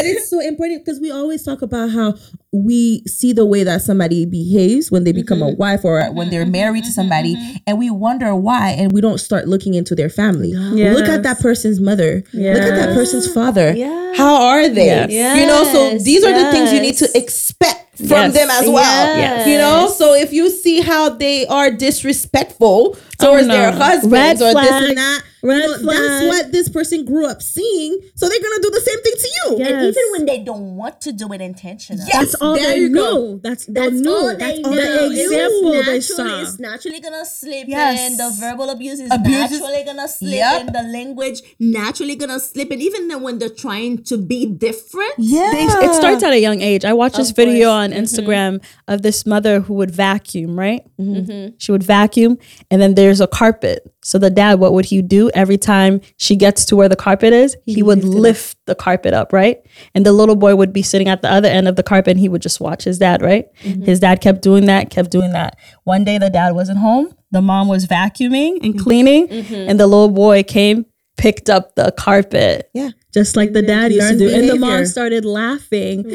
but it's so important because we always talk about how we see the way that somebody behaves when they become a mm-hmm. wife or when they're mm-hmm. married to mm-hmm. somebody, and we wonder why, and we don't start looking into their family. Look at that person's mother. Look at that person's father. Yeah. How are they? Yes. You know, so these are the things you need to expect from Yes. them as well. Yes. You know, so if you see how they are disrespectful towards oh, no. their husbands Red or this flag. and that, Red you flag. that's what this person grew up seeing. So they're gonna do the same thing to you. Yes. And even when they don't want to do it intentionally. That's all there they you go. That's, That's they knew. all they That's know. the It's example they naturally- saw. It's naturally gonna slip Yes. in. The verbal abuse is Abuse is- naturally gonna slip Yep. in. The language naturally gonna slip in. Even then when they're trying to be different. Yeah. They- it starts at a young age. I watched this video course. on mm-hmm. Instagram of this mother who would vacuum, right? Mm-hmm. She would vacuum, and then there's a carpet. So the dad, what would he do every time she gets to where the carpet is? He, would lift the carpet up, right? And the little boy would be sitting at the other end of the carpet, and he would just watch his dad, right? His dad kept doing that, kept doing that. One day the dad wasn't home. The mom was vacuuming and cleaning, and the little boy came, picked up the carpet. Yeah. Just like the dad used to Learned do. And the mom started laughing.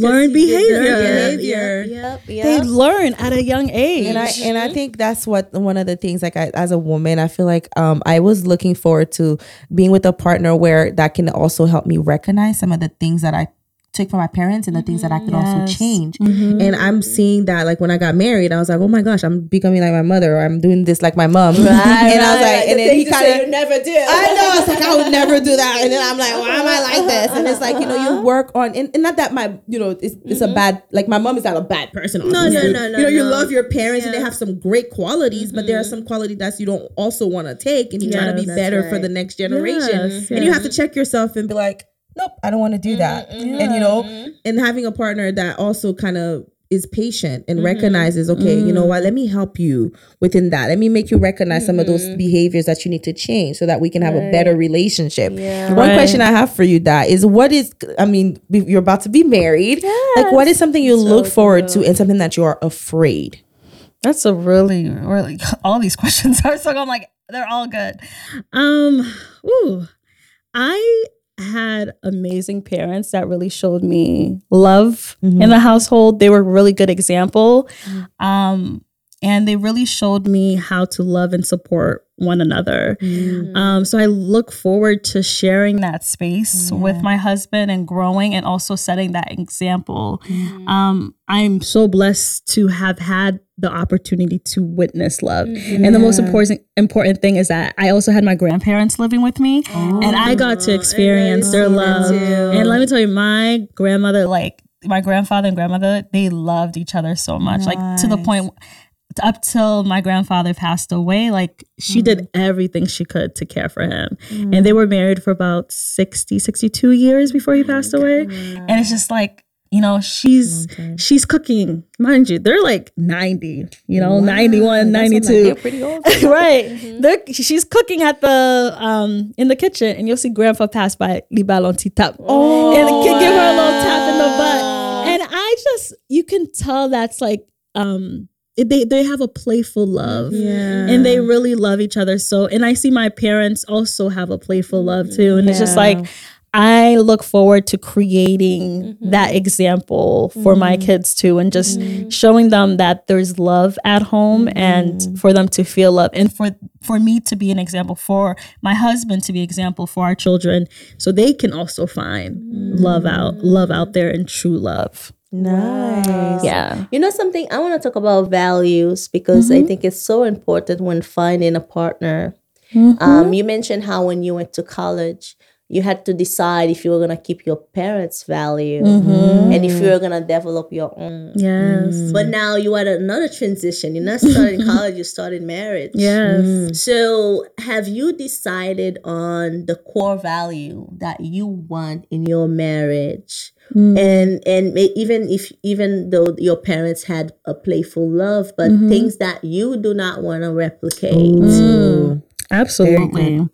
Learn behavior. behavior. Yep. They Yep. learn at a young age. And I and I think that's what one of the things like I, as a woman I feel like um I was looking forward to being with a partner where that can also help me recognize some of the things that I took from my parents and the things that I could also change. And I'm seeing that like when I got married, I was like, oh my gosh, I'm becoming like my mother, or I'm doing this like my mom. and I was like, and then he kind of never do. I know. It's like I would never do that, and then I'm like, why am I like this? And it's like you know, you work on, and, and not that my, you know, it's, it's a bad. Like my mom is not a bad person. no, no, no, no, You know, you no. love your parents, and they have some great qualities, but there are some qualities that you don't also want to take, and you try to be Yes, better for the next generation, Yes, and you have to check yourself and be like, nope, I don't want to do that, mm-hmm, mm-hmm. and you know, and having a partner that also kind of is patient and mm-hmm, recognizes okay you know what let me help you within that. Let me make you recognize some of those behaviors that you need to change so that we can have a better relationship. One Right. question i have for you that is what is i mean you're about to be married. Like what is something you look forward to and something that you are afraid? That's a really, really, all these questions are so I'm like, they're all good. Um, ooh, I had amazing parents that really showed me love in the household. They were a really good example. Um, and they really showed me how to love and support one another. Um, so I look forward to sharing that space with my husband and growing and also setting that example. Um, I'm so blessed to have had the opportunity to witness love. And the most important important thing is that I also had my grandparents living with me and I got to experience their love. And let me tell you, my grandmother, like my grandfather and grandmother, they loved each other so much. Like to the point up till my grandfather passed away, like she did everything she could to care for him. And they were married for about 60, 62 years before he passed away. And it's just like, you know, she's she's cooking. Mind you, they're like 90, you know, 91, 92. pretty old. right. They're, she's cooking at the um in the kitchen and you'll see grandpa pass by Libal on tap. Oh and give her a little tap in the butt. And I just you can tell that's like um they they have a playful love. And they really love each other. So and i see my parents also have a playful love too. And it's just like i look forward to creating mm-hmm. that example for my mm-hmm. kids too and just mm-hmm. showing them that there's love at home and for them to feel love. And for for me to be an example for my husband to be example for our children so they can also find love out love out there and true love Nice. yeah You know something? I want to talk about values because I mm-hmm. think it's so important when finding a partner. Mm-hmm. Um, you mentioned how when you went to college, you had to decide if you were gonna keep your parents' value mm-hmm. and if you were gonna develop your own. yes But now you had another transition. You're not starting college; you started marriage. yes mm. So, have you decided on the core value that you want in your marriage? Mm. And and even if even though your parents had a playful love, but mm-hmm. things that you do not want to replicate. Mm. Absolutely.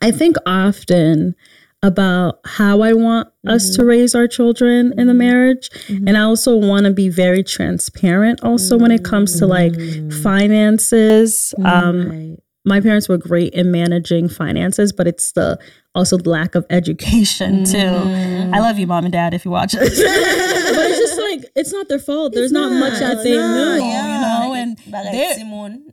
I think often about how I want us to mm-hmm. raise our children in the mm-hmm. marriage. And I also want to be very transparent also when it comes to like mm. finances. Um, my parents were great in managing finances, but it's the also the lack of education too. I love you, mom and dad, if you watch this. but it's just like it's not their fault. There's not, much that they knew, you know, and they're-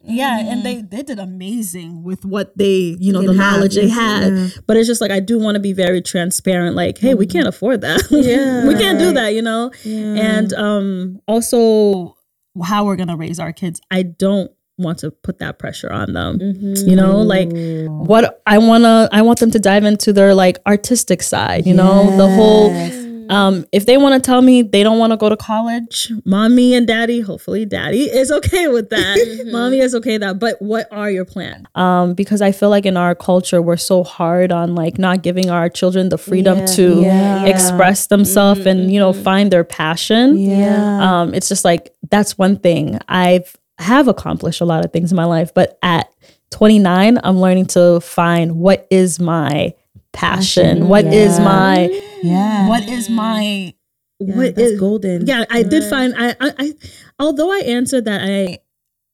yeah, and they they did amazing with what they, you know, the knowledge they had. But it's just like I do want to be very transparent. Like, hey, we can't afford that. Yeah, we can't do that. You know, and um, also how we're gonna raise our kids. I don't want to put that pressure on them. You know, like what I wanna, I want them to dive into their like artistic side. You know, the whole. Um, if they want to tell me they don't want to go to college, mommy and daddy, hopefully daddy is okay with that. mommy is okay with that. But what are your plans? Um, because I feel like in our culture we're so hard on like not giving our children the freedom to express themselves and you know find their passion. Yeah. Um, it's just like that's one thing I've have accomplished a lot of things in my life, but at 29, I'm learning to find what is my passion, What is my Yeah. what is my what that's is- golden. Yeah, I did find I, I I although I answered that I,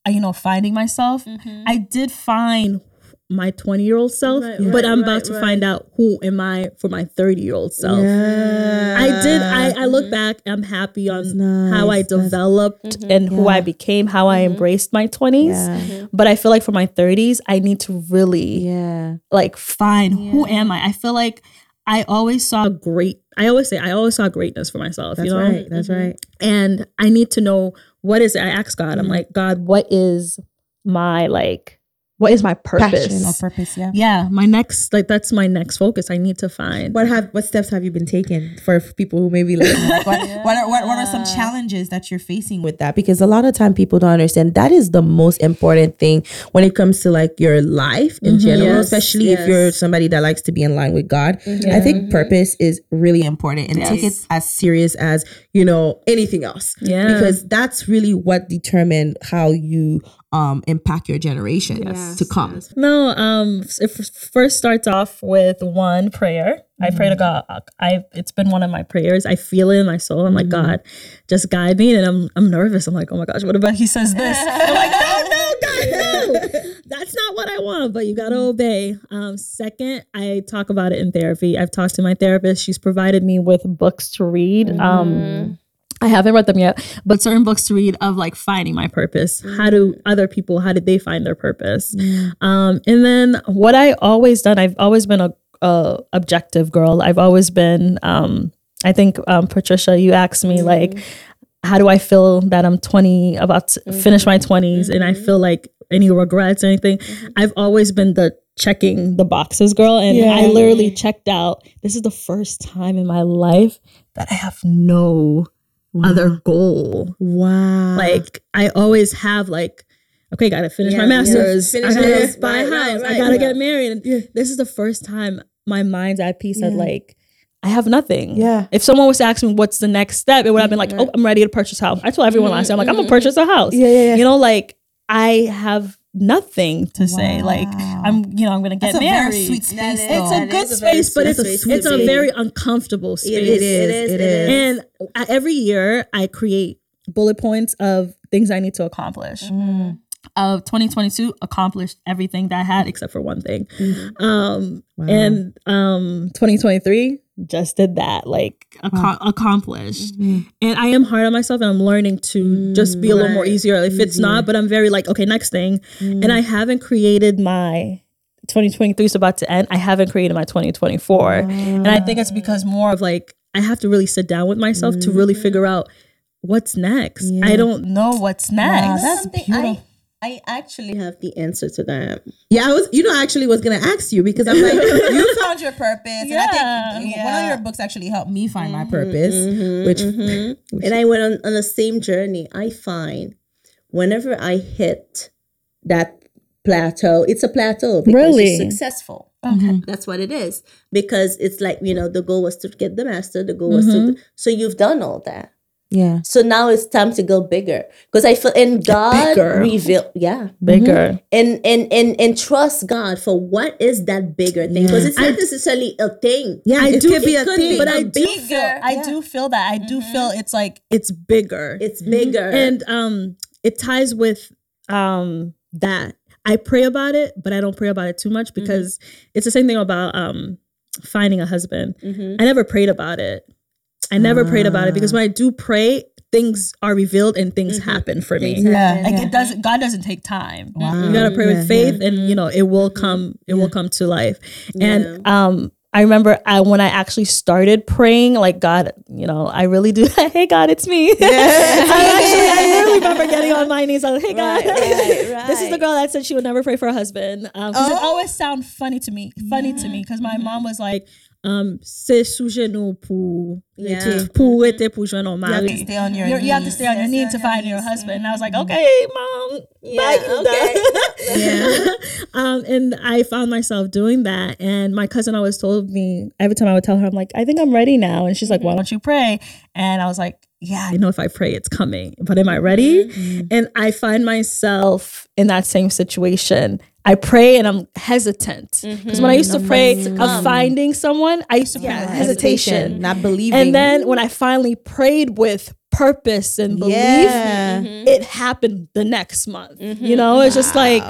I you know finding myself, mm-hmm. I did find my 20 year old self, but I'm about to find out who am I for my 30 year old self. I did. I, I look mm-hmm. back. I'm happy on how I developed mm-hmm. and who I became, how I mm-hmm. embraced my 20s. But I feel like for my 30s, I need to really Yeah. like find who am I. I feel like I always saw great. I always say I always saw greatness for myself. That's you know, right. That's right. and I need to know what is. it. I ask God. I'm like, God, what is my like? What is my purpose? Passion or purpose, yeah. Yeah, my next like that's my next focus. I need to find. What have what steps have you been taking for people who maybe like Like, what, what, are, what, what are some challenges that you're facing with with that because a lot of time people don't understand that is the most important thing when it comes to like your life in mm-hmm. general Yes, especially if you're somebody that likes to be in line with god mm-hmm. i think purpose is really important and take it as serious as you know anything else Yeah. because that's really what determined how you um impact your generation to come No, um, it first starts off with one prayer. I pray to God. I it's been one of my prayers. I feel it in my soul. I'm like, God, just guide me. And I'm I'm nervous. I'm like, oh my gosh, what about he says this? I'm like, no, no, God, no. That's that's not what I want, but you gotta obey. Um, second, I talk about it in therapy. I've talked to my therapist. She's provided me with books to read. Um, I haven't read them yet, but certain books to read of like finding my purpose. How do other people? How did they find their purpose? Um, and then what I always done, I've always been a, a objective girl. I've always been. Um, I think um, Patricia, you asked me like, how do I feel that I'm 20, about to finish my 20s, and I feel like any regrets or anything? I've always been the checking the boxes girl, and I literally checked out. This is the first time in my life that I have no other goal. Wow. Like I always have like, okay, gotta finish my Yeah, yeah. master's. Finish I gotta this. buy a Right, right, house. I gotta right. get married. And this is the first time my mind's at peace that like I have nothing. Yeah. If someone was to ask me what's the next step, it would have been like, oh, I'm ready to purchase a house. I told everyone last mm-hmm, year, I'm like, I'm gonna mm-hmm. purchase a house. Yeah, yeah, yeah. You know, like I have nothing to say. Like I'm, you know, I'm gonna get That's a married. very sweet space. is- It's a That good is a space, but sweet it's a, space it's a very uncomfortable space. It is. It is. It is. And I- every year I create bullet points of things I need to accomplish. Mm. Of 2022, accomplished everything that I had except for one thing. Mm-hmm. Um, and um, 2023 just did that, like acco- accomplished. Mm-hmm. And I am hard on myself, and I'm learning to mm, just be a little more easier. If it's not, mm-hmm. but I'm very like, okay, next thing. Mm. And I haven't created my 2023 is about to end. I haven't created my 2024. And I think it's because more of like, I have to really sit down with myself to really mm. figure out what's next. I don't know what's next. that's Something beautiful. I, I actually have the answer to that. yeah, I was. You know, I actually was gonna ask you because I'm like, you found your purpose. And I Yeah, think one of your books actually helped me find my mm-hmm, purpose, mm-hmm, mm-hmm. which And I went on, on the same journey. I find whenever I hit that plateau, it's a plateau because Really? you're successful. Okay. That's what it is. Because it's like, you know, the goal was to get the master, the goal was to so you've done all that. Yeah, So now it's time to go bigger. Because I feel and God Bigger. reveal yeah. bigger. And and and and trust God for what is that bigger thing. Because it's not necessarily a thing. yeah. I it do- could be a could thing, be But a I do bigger- feel, I do feel that. I do feel it's like it's bigger. It's bigger. and um it ties with um that i pray about it but i don't pray about it too much because it's the same thing about um finding a husband i never prayed about it i never prayed about it because mm. when i do pray things are revealed and things mm-hmm. happen for me. Things happen. like it doesn't god doesn't take time. Wow. you gotta pray Yeah, with faith and mm-hmm. you know it will mm-hmm. come it will come to life. And um I remember I, when I actually started praying, like God, you know, I really do. hey God, it's me. I actually, I really remember getting on my knees. I was like, hey God, right, this is the girl that said she would never pray for a husband. Um, 'cause it oh. always sound funny to me, funny to me, because my mom was like, um, c'est sous genou pour Yeah. pour être pour joindre un You have to stay on your You're- knees. You have to stay on your knees to find your husband. And I was like, okay, mom. Yeah, bye, yeah. um, and I found myself doing that. And my cousin always told me every time I would tell her, I'm like, I think I'm ready now. And she's like, why don't you pray? And I was like, yeah, I know if I pray, it's coming. But am I ready? And I find myself in that same situation. I pray and I'm hesitant. Mm-hmm. Because when I used to pray of um, finding someone, I used to pray with hesitation. not believing, And then when I finally prayed with purpose and belief, Yeah. it happened the next month. You mm-hmm. know, it's just like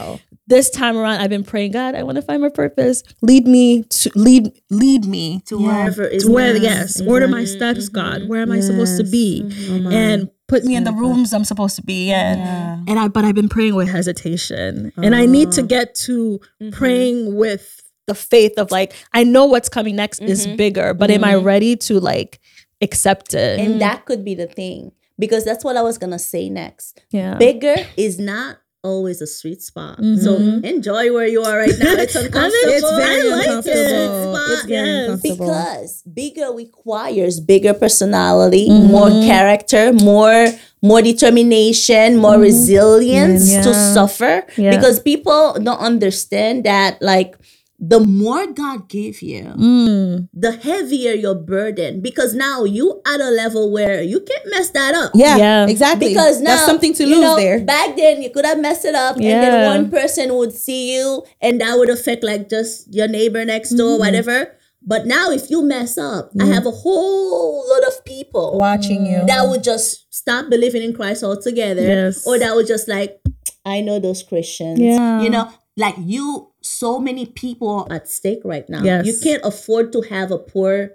this time around I've been praying, God, I want to find my purpose. Lead me to lead lead me to wherever is to where best. yes, order my steps, God. Where am I supposed to be? Oh and put me in the rooms I'm supposed to be in. And I but I've been praying with hesitation. And I need to oh. get to mm-hmm. praying with the faith of like, I know what's coming next is mm-hmm. bigger, but am I mm-hmm. ready to like accept it? And that could be the thing. Because that's what I was gonna say next. yeah. Bigger is not always a sweet spot. So mm-hmm. enjoy where you are right now. It's uncomfortable. It's very I like uncomfortable. it. It's very Yes. uncomfortable. because bigger requires bigger personality, more mm-hmm. character, more more determination, more mm-hmm. resilience to suffer. Yeah. Because people don't understand that like the more God gave you, Mm. the heavier your burden. Because now you at a level where you can't mess that up. yeah, Yeah. exactly. Because now that's something to you lose know, there. Back then, you could have messed it up, and then one person would see you, and that would affect like just your neighbor next door, Mm-hmm. whatever. But now, if you mess up, I have a whole lot of people watching you. that would just stop believing in Christ altogether, Yes. or that would just like, I know those Christians, Yeah. you know. like you so many people at stake right now. Yes. You can't afford to have a poor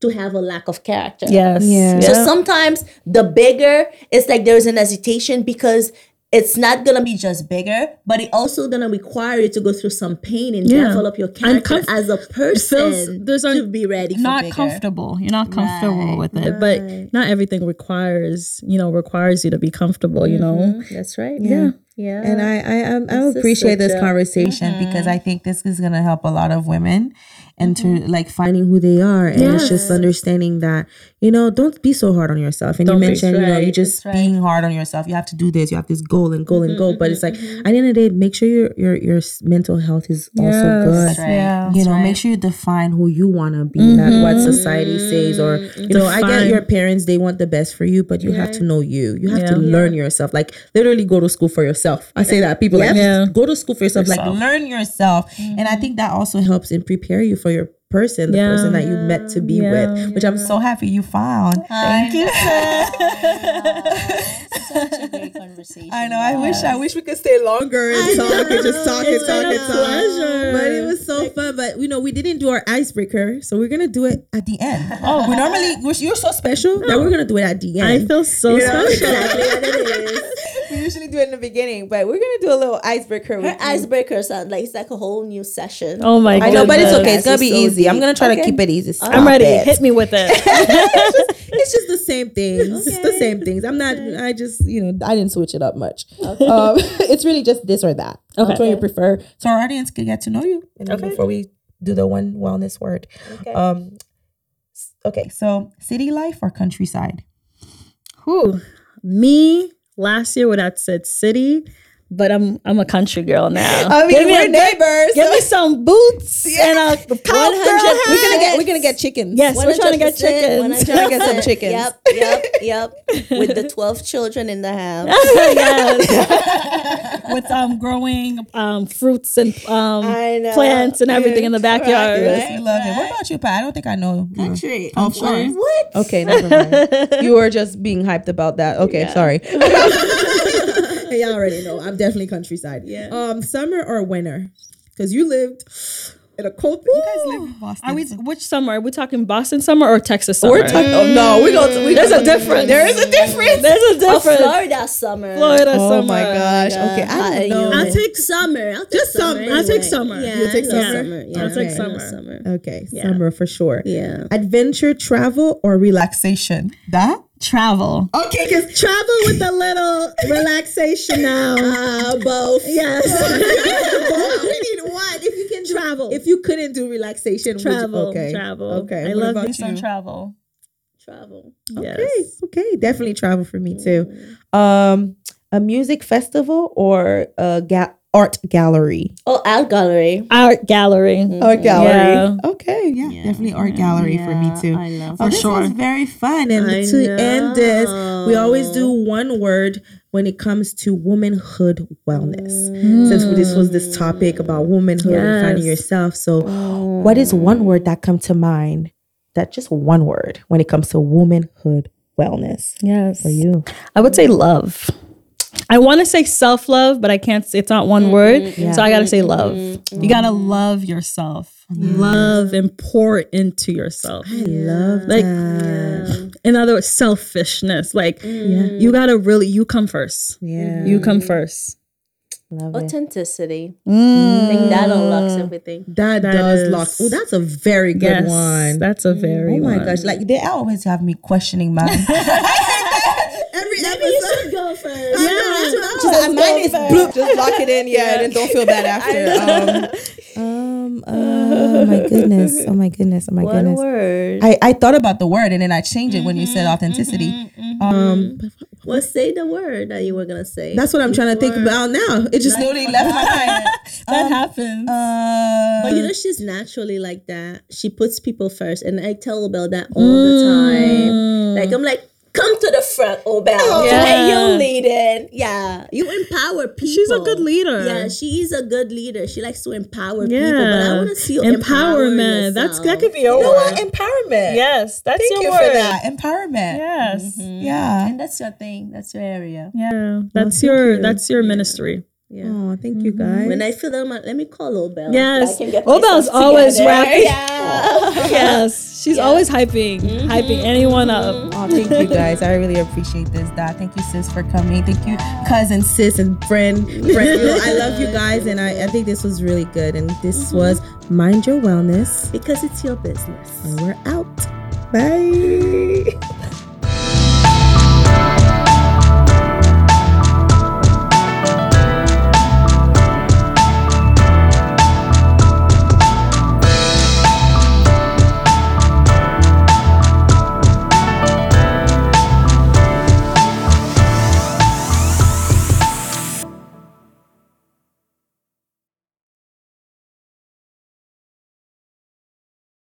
to have a lack of character. Yes. Yeah. So sometimes the bigger, it's like there's an hesitation because it's not gonna be just bigger, but it also gonna require you to go through some pain and Yeah. develop your character comf- as a person there's to be ready. for not bigger. comfortable. You're not comfortable Right, with it, right. but not everything requires you know requires you to be comfortable. You know, Mhm, That's right. Yeah. Yeah. And I I I, I appreciate this conversation because I think this is gonna help a lot of women into mm-hmm. like finding who they are and it's just understanding that you know don't be so hard on yourself. And Don't you be. mentioned you know you right, just that's right. being hard on yourself. You have to do this you have this goal and goal and mm-hmm, goal. But it's like mm-hmm. at the end of the day make sure your your your mental health is also good. That's right. Yeah. you know make sure you define who you want to be. Not what society says or you know i get your parents they want the best for you but you have to know you. You have to Yeah. learn yourself. Like literally go to school for yourself. I say that people like Yeah. go to school for yourself, like Yourself. learn yourself. And i think that also helps in prepare you for your person the Yeah. person that you met to be Yeah. with which i'm so happy you found Thank you, Such a great conversation. I know. I wish. I wish we could stay longer and talk and just talk and talk been and a talk. pleasure. But it was so fun. But you know, we didn't do our icebreaker, so we're gonna do it at the end. Oh, we normally we're, you're so special that we're gonna do it at the end. I feel so You know? special. Exactly what it is. We usually do it in the beginning, but we're gonna do a little icebreaker. Her With you. icebreaker sound like it's like a whole new session. Oh my god! I know, but it's okay. It's gonna be so easy. I'm gonna try to keep it easy. I'm ready. it. Hit me with it. it's just the same things. It's the same things. I'm not. I just you know I didn't switch it up much. Um, it's really just this or that. Okay. Which one you prefer? So our audience can get to know you. And then before we do the one wellness word. Um. Okay. So city life or countryside? Who Me last year when I said city, but I'm I'm a country girl now. I mean, Give me we're a- neighbors. Give me some boots and a cow girl We're gonna hat. get. We're gonna get chickens. Yes, we're trying to get 100%, chickens. Trying to get some chickens. Yep, yep, yep. With the 12 children in the house. yes. With um growing um fruits and um plants and everything in the backyard. Yes, you love it. What about you, Pat? I don't think I know. you. Country. Oh, sure. What? Okay, never mind. you were just being hyped about that. Okay, sorry. Hey, y'all already know. I'm definitely countryside. Yeah. Um, summer or winter? Because you lived in a cold. You guys live in Boston. Are we which summer? Are we talking Boston summer or Texas summer? We're talking. Oh no, we go. We There's a difference. There is a difference. There's a Oh, difference. Florida summer. Florida Oh summer. my gosh. Okay, I don't know. I'll take summer. I'll take Just summer. summer. I'll take summer. Yeah, You'll take I love summer? Yeah, I'll take I summer. summer. Okay, summer for sure. Yeah. Adventure, travel, or relaxation? That? Travel. Okay, because Travel with a little relaxation now. Uh, both. yes. we need one. If you can Travel. if you couldn't do relaxation, would you- travel. okay, Travel. Okay, I What love about me some travel. Travel. Yes. Okay, okay, definitely travel for me too. Um, a music festival or a ga- art gallery? Oh, art gallery. Art gallery. Art gallery. Yeah. Okay, yeah, definitely art gallery for me too. I love Oh, this sure. was very fun. And I to end this, we always do one word when it comes to womanhood wellness. Mm. Since this was this topic about womanhood and finding yourself. So, oh. what is one word that come to mind? That just one word when it comes to womanhood wellness Yes. for you. I would say love. I want to say self love, but I can't. It's not one mm-hmm. word, so I gotta say mm-hmm. love. Mm-hmm. You gotta love yourself. Love and pour into yourself. I love Like, that. in other words, selfishness. Like, you gotta really. You come first. Yeah, You come first. love it. Authenticity. Mm. I think that unlocks everything. That, That does is- lock. Oh, that's a very good Yes, one. that's a very. Oh my one. gosh! Like they always have me questioning my every Maybe you should go first. Just, mine is bloop. Just lock it in, yeah, and then don't feel bad after. Um, um, oh my goodness! Oh my goodness! Oh my One goodness! word. I, I thought about the word and then I changed it when you said authenticity. Um, Well, say the word that you were gonna say. that's what I'm trying to think about now. It just literally left my mind. That happens. Uh, But you know, she's naturally like that. She puts people first, and I tell Obel that all the time. Like I'm like, come to the front, oh, Obel. Oh. Yeah. Yeah. you leading. Yeah, you empower people. She's a good leader. Yeah, she is a good leader. She likes to empower people. But I want to see you empower Empowerment. That's that could be your you your know what? Empowerment. Yes, that's Thank your you word. for that. Empowerment. Yes. Mm-hmm. Yeah. And that's your thing. That's your area. Yeah. That's your that's your ministry. Yeah. Oh, thank you mm-hmm. guys. When I feel them, let me call Obel. Yes. I can get Obel's myself always together. rapping. Yeah. yes, she's always hyping, mm-hmm. hyping anyone up. Mm-hmm. Oh, thank you guys. I really appreciate this. Dad, thank you, sis, for coming. Thank you, cousin, sis, and friend. friend. I love you guys, and I, I think this was really good. And this was Mind Your Wellness. because it's your business. And we're out. Bye.